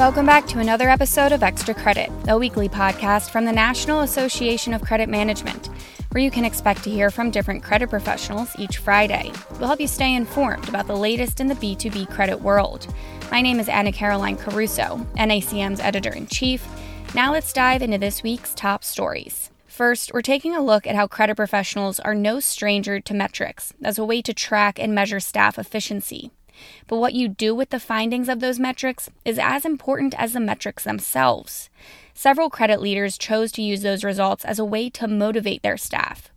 Welcome back to another episode of Extra Credit, a weekly podcast from the National Association of Credit Management, where you can expect to hear from different credit professionals each Friday. We'll help you stay informed about the latest in the B2B credit world. My name is Anna Caroline Caruso, NACM's editor in chief. Now let's dive into this week's top stories. First, we're taking a look at how credit professionals are no stranger to metrics as a way to track and measure staff efficiency. But what you do with the findings of those metrics is as important as the metrics themselves. Several credit leaders chose to use those results as a way to motivate their staff.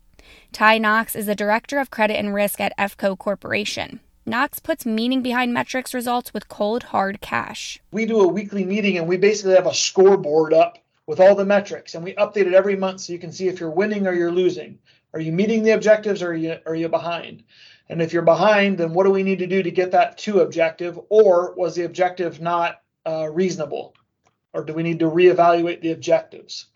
Ty Knox is the director of credit and risk at EFCO Corporation. Knox puts meaning behind metrics results with cold, hard cash. We do a weekly meeting and we basically have a scoreboard up with all the metrics and we update it every month so you can see if you're winning or you're losing. Are you meeting the objectives or are you, are you behind? And if you're behind, then what do we need to do to get that to objective? Or was the objective not uh, reasonable? Or do we need to reevaluate the objectives?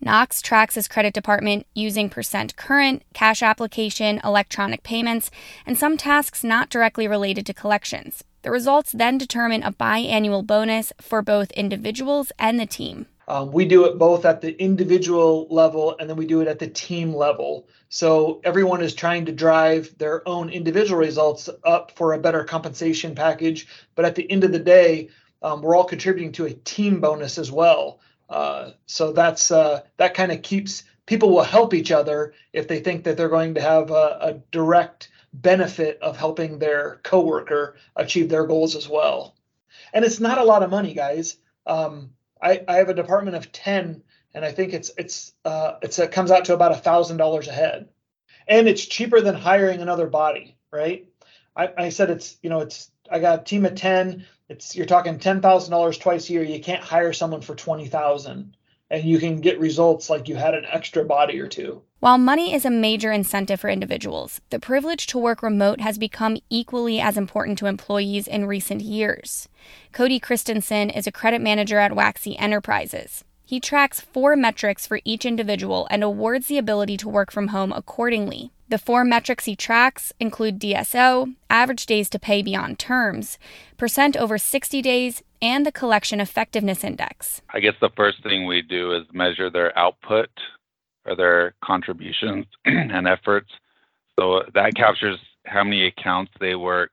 Knox tracks his credit department using percent current, cash application, electronic payments, and some tasks not directly related to collections. The results then determine a biannual bonus for both individuals and the team. Um, we do it both at the individual level and then we do it at the team level. So everyone is trying to drive their own individual results up for a better compensation package. But at the end of the day, um, we're all contributing to a team bonus as well. Uh, so that's uh, that kind of keeps people will help each other if they think that they're going to have a, a direct benefit of helping their coworker achieve their goals as well. And it's not a lot of money, guys. Um, I, I have a department of 10 and I think it's it's uh, it's it comes out to about a thousand dollars a head, and it's cheaper than hiring another body, right? I, I said it's you know it's I got a team of ten. It's you're talking ten thousand dollars twice a year. You can't hire someone for twenty thousand, and you can get results like you had an extra body or two. While money is a major incentive for individuals, the privilege to work remote has become equally as important to employees in recent years. Cody Christensen is a credit manager at Waxy Enterprises. He tracks four metrics for each individual and awards the ability to work from home accordingly. The four metrics he tracks include DSO, average days to pay beyond terms, percent over 60 days, and the collection effectiveness index. I guess the first thing we do is measure their output or their contributions and efforts. So that captures how many accounts they work.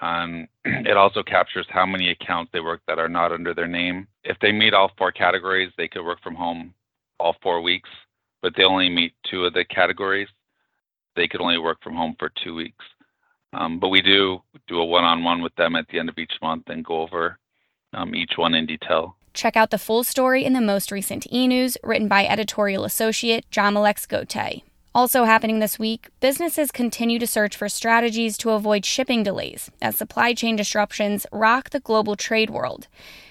Um, it also captures how many accounts they work that are not under their name. If they meet all four categories, they could work from home all four weeks, but they only meet two of the categories. They could only work from home for two weeks. Um, but we do do a one-on-one with them at the end of each month and go over um, each one in detail. Check out the full story in the most recent e news written by editorial associate Jamilex Gotay. Also happening this week, businesses continue to search for strategies to avoid shipping delays as supply chain disruptions rock the global trade world.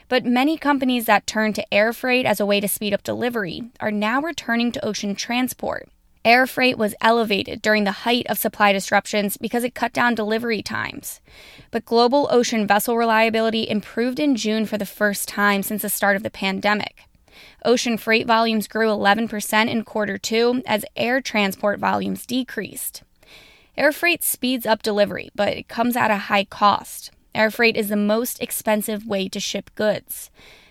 But many companies that turn to air freight as a way to speed up delivery are now returning to ocean transport Air freight was elevated during the height of supply disruptions because it cut down delivery times. But global ocean vessel reliability improved in June for the first time since the start of the pandemic. Ocean freight volumes grew 11% in quarter two as air transport volumes decreased. Air freight speeds up delivery, but it comes at a high cost. Air freight is the most expensive way to ship goods.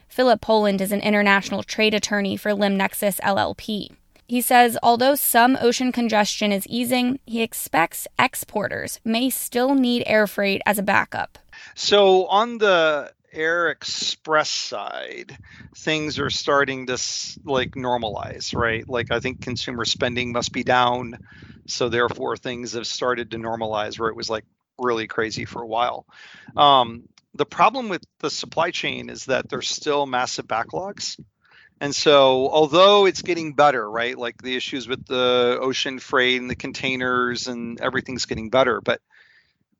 Philip Poland is an international trade attorney for LimNexus LLP. He says although some ocean congestion is easing, he expects exporters may still need air freight as a backup. So, on the air express side things are starting to like normalize right? Like i think consumer spending must be down so therefore things have started to normalize where it was like really crazy for a while. Um, the problem with the supply chain is that there's still massive backlogs and so, although it's getting better, right? Like the issues with the ocean freight and the containers and everything's getting better, but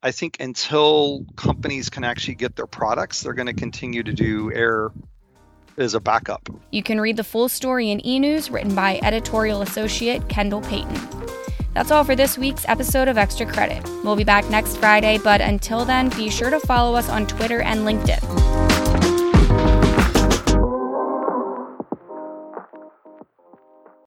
I think until companies can actually get their products, they're going to continue to do air as a backup. You can read the full story in e news written by editorial associate Kendall Payton. That's all for this week's episode of Extra Credit. We'll be back next Friday, but until then, be sure to follow us on Twitter and LinkedIn.